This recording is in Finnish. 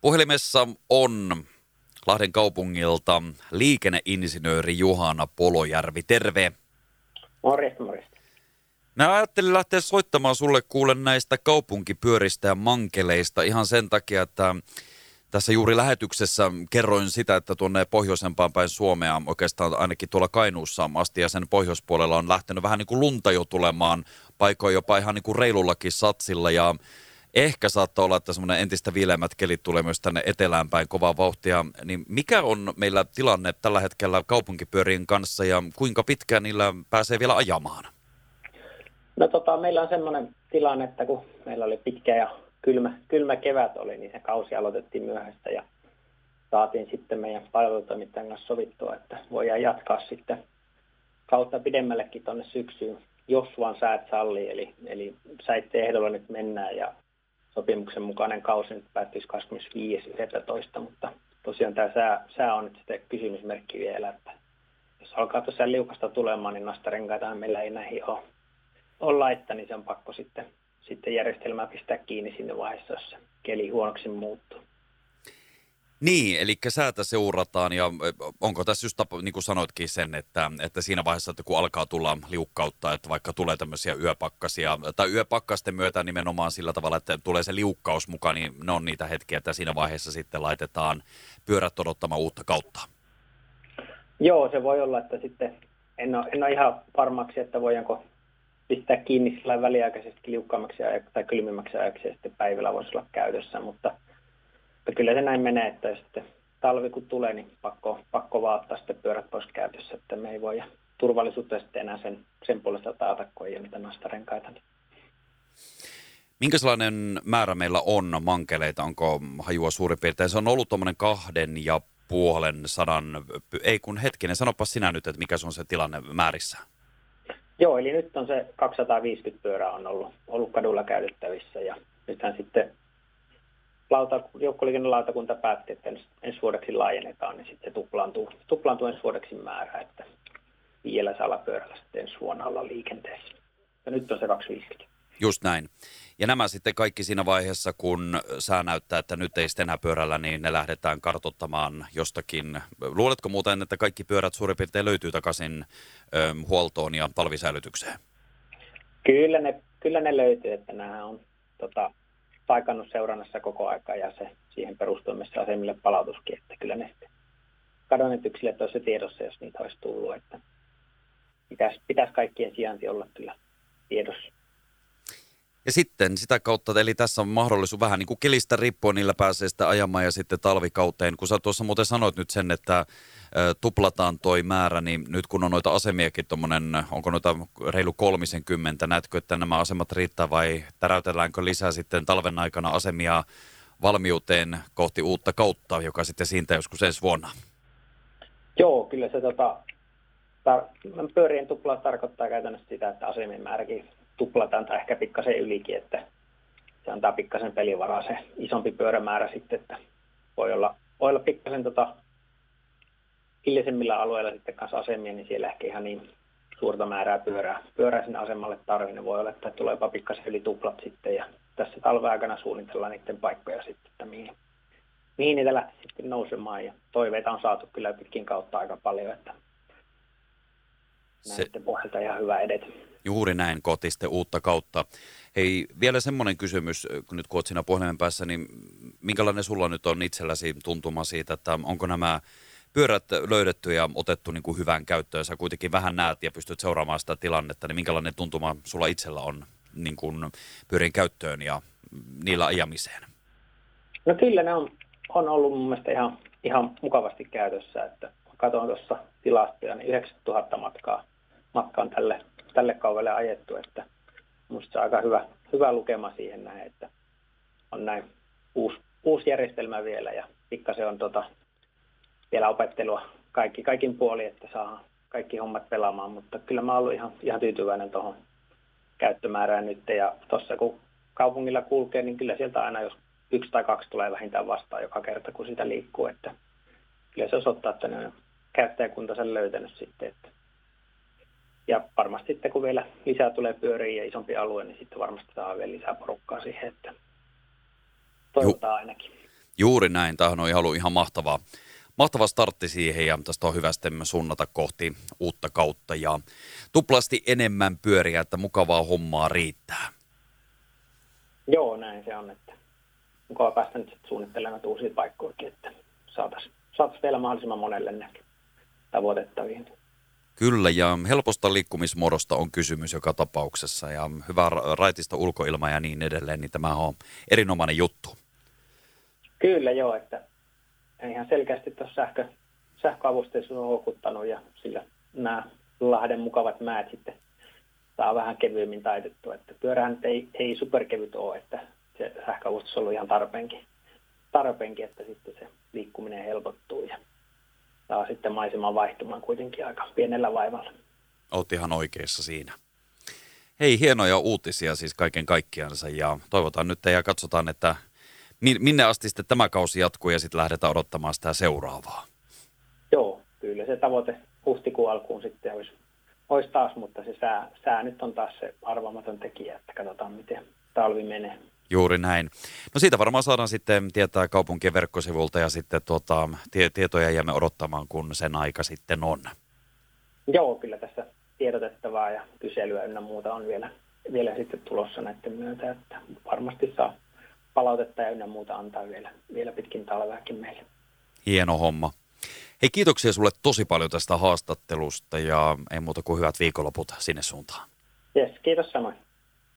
Puhelimessa on Lahden kaupungilta liikenneinsinööri Juhana Polojärvi. Terve. Morjesta, morjesta. Mä ajattelin lähteä soittamaan sulle kuulen näistä kaupunkipyöristä ja mankeleista ihan sen takia, että tässä juuri lähetyksessä kerroin sitä, että tuonne pohjoisempaan päin Suomea, oikeastaan ainakin tuolla Kainuussa asti ja sen pohjoispuolella on lähtenyt vähän niin kuin lunta jo tulemaan, paikoin jopa ihan niin kuin reilullakin satsilla ja ehkä saattaa olla, että semmoinen entistä viileämmät kelit tulee myös tänne etelään päin kovaa vauhtia. Niin mikä on meillä tilanne tällä hetkellä kaupunkipyörien kanssa ja kuinka pitkään niillä pääsee vielä ajamaan? No tota, meillä on semmoinen tilanne, että kun meillä oli pitkä ja kylmä, kylmä kevät oli, niin se kausi aloitettiin myöhäistä ja saatiin sitten meidän palvelutoimittajan kanssa sovittua, että voidaan jatkaa sitten kautta pidemmällekin tuonne syksyyn, jos vaan säät sallii. Eli, eli säitten ehdolla nyt mennään ja sopimuksen mukainen kausi nyt päättyisi 25.11, mutta tosiaan tämä sää, sää on nyt sitten kysymysmerkki vielä, että jos alkaa tosiaan liukasta tulemaan, niin nastarenkaita meillä ei näihin ole, ole laittaa, niin se on pakko sitten, sitten järjestelmää pistää kiinni sinne vaiheessa, jos keli huonoksi muuttuu. Niin, eli säätä seurataan ja onko tässä just, niin kuin sanoitkin sen, että, että siinä vaiheessa, että kun alkaa tulla liukkautta, että vaikka tulee tämmöisiä yöpakkasia, tai yöpakkasten myötä nimenomaan sillä tavalla, että tulee se liukkaus mukaan, niin ne on niitä hetkiä, että siinä vaiheessa sitten laitetaan pyörät odottamaan uutta kautta. Joo, se voi olla, että sitten en ole, en ole ihan varmaksi, että voidaanko pistää kiinni sillä väliaikaisesti liukkaammaksi tai kylmimmäksi ajaksi ja sitten päivällä voisi olla käytössä, mutta – mutta kyllä se näin menee, että sitten talvi kun tulee, niin pakko, pakko vaattaa sitten pyörät pois käytössä, että me ei voi turvallisuutta sitten enää sen, sen puolesta taata, kun ei ole niitä nastarenkaita. Niin. Minkä sellainen määrä meillä on mankeleita? Onko hajua suurin piirtein? Se on ollut tuommoinen kahden ja puolen sadan, ei kun hetkinen, sanopa sinä nyt, että mikä se on se tilanne määrissä? Joo, eli nyt on se 250 pyörää on ollut, ollut kadulla käytettävissä ja nythän sitten lauta, joukkoliikennelautakunta päätti, että ensi, ensi vuodeksi laajennetaan, niin sitten tuplaantuu, tuplaantuu ensi vuodeksi määrä, että vielä salapyörällä sitten ensi vuonna olla liikenteessä. Ja nyt on se 250. Just näin. Ja nämä sitten kaikki siinä vaiheessa, kun sää näyttää, että nyt ei sitten enää pyörällä, niin ne lähdetään kartottamaan jostakin. Luuletko muuten, että kaikki pyörät suurin piirtein löytyy takaisin ö, huoltoon ja talvisäilytykseen? Kyllä ne, kyllä ne löytyy, että nämä on tota, paikannut seurannassa koko aika ja se siihen perustuu myös asemille palautuskin, että kyllä ne kadonneet yksilöt olisi tiedossa, jos niitä olisi tullut, että pitäisi, pitäisi kaikkien sijainti olla kyllä tiedossa. Ja sitten sitä kautta, eli tässä on mahdollisuus vähän niin kuin kelistä riippuen, niillä pääsee sitä ajamaan ja sitten talvikauteen. Kun sä tuossa muuten sanoit nyt sen, että tuplataan toi määrä, niin nyt kun on noita asemiakin tuommoinen, onko noita reilu kolmisen kymmentä, näetkö, että nämä asemat riittää vai täräytelläänkö lisää sitten talven aikana asemia valmiuteen kohti uutta kautta, joka sitten siitä joskus ensi vuonna? Joo, kyllä se tota, tar- pyörien tupla tarkoittaa käytännössä sitä, että asemien määräkin tuplataan tai ehkä pikkasen ylikin, että se antaa pikkasen pelivaraa se isompi pyörämäärä sitten, että voi olla, voi olla pikkasen tota, hiljaisemmilla alueilla sitten kanssa asemia, niin siellä ehkä ihan niin suurta määrää pyörää, pyörää sinne asemalle tarvii, niin voi olla, että tulee jopa pikkasen yli tuplat sitten ja tässä talven aikana suunnitellaan niiden paikkoja sitten, että mihin, mihin niitä lähti sitten nousemaan ja toiveita on saatu kyllä pitkin kautta aika paljon, että näiden Se... pohjalta ihan hyvä edetä. Juuri näin kotiste uutta kautta. Hei, vielä semmoinen kysymys, kun nyt kun olet siinä puhelimen päässä, niin minkälainen sulla nyt on itselläsi tuntuma siitä, että onko nämä pyörät löydetty ja otettu niin kuin hyvään käyttöön, sä kuitenkin vähän näet ja pystyt seuraamaan sitä tilannetta, niin minkälainen tuntuma sulla itsellä on niin kuin pyörien käyttöön ja niillä ajamiseen? No kyllä ne on, on ollut mun mielestä ihan, ihan mukavasti käytössä, että katson tuossa tilastoja, niin 9000 matkaa, matkaa on tälle, tälle kaudelle ajettu, että minusta on aika hyvä, hyvä lukema siihen näin, että on näin uusi, uusi järjestelmä vielä ja pikkasen on tota, vielä opettelua kaikki, kaikin puoli, että saa kaikki hommat pelaamaan, mutta kyllä mä ollut ihan, ihan tyytyväinen tuohon käyttömäärään nyt. Ja tuossa kun kaupungilla kulkee, niin kyllä sieltä aina jos yksi tai kaksi tulee vähintään vastaan joka kerta, kun sitä liikkuu. Että kyllä se osoittaa, että ne on käyttäjäkunta sen löytänyt sitten. Että ja varmasti sitten kun vielä lisää tulee pyöriä ja isompi alue, niin sitten varmasti saa vielä lisää porukkaa siihen, että toivotaan ainakin. Juuri näin. Tämähän on ihan ollut ihan mahtavaa. Mahtava startti siihen ja tästä on hyvä sitten suunnata kohti uutta kautta ja tuplasti enemmän pyöriä, että mukavaa hommaa riittää. Joo, näin se on, että mukava päästä nyt suunnittelemaan uusia paikkoja, että saataisiin saatais vielä mahdollisimman monelle näkyä tavoitettaviin. Kyllä, ja helposta liikkumismuodosta on kysymys joka tapauksessa, ja hyvä raitista ulkoilma ja niin edelleen, niin tämä on erinomainen juttu. Kyllä joo, että ihan selkeästi tuossa sähkö, sähköavusteissa on houkuttanut, ja sillä nämä Lahden mukavat määt sitten saa vähän kevyemmin taitettua, että pyörähän ei, ei superkevyt ole, että se sähköavustus on ollut ihan tarpeenkin, tarpeenkin, että sitten se liikkuminen helpottuu ja saa sitten maiseman vaihtumaan kuitenkin aika pienellä vaivalla. Olet ihan oikeassa siinä. Hei, hienoja uutisia siis kaiken kaikkiansa ja toivotaan nyt ja katsotaan, että minne asti sitten tämä kausi jatkuu ja sitten lähdetään odottamaan sitä seuraavaa. Joo, kyllä se tavoite huhtikuun alkuun sitten olisi, olisi taas, mutta se sää, sää nyt on taas se arvaamaton tekijä, että katsotaan miten talvi menee. Juuri näin. No siitä varmaan saadaan sitten tietää kaupunkien verkkosivulta ja sitten tuota, tie, tietoja jäämme odottamaan, kun sen aika sitten on. Joo, kyllä tässä tiedotettavaa ja kyselyä ynnä muuta on vielä, vielä sitten tulossa näiden myötä, että varmasti saa palautetta ja ynnä muuta antaa vielä, vielä pitkin talveakin meille. Hieno homma. Hei, kiitoksia sulle tosi paljon tästä haastattelusta ja ei muuta kuin hyvät viikonloput sinne suuntaan. Yes, kiitos samoin.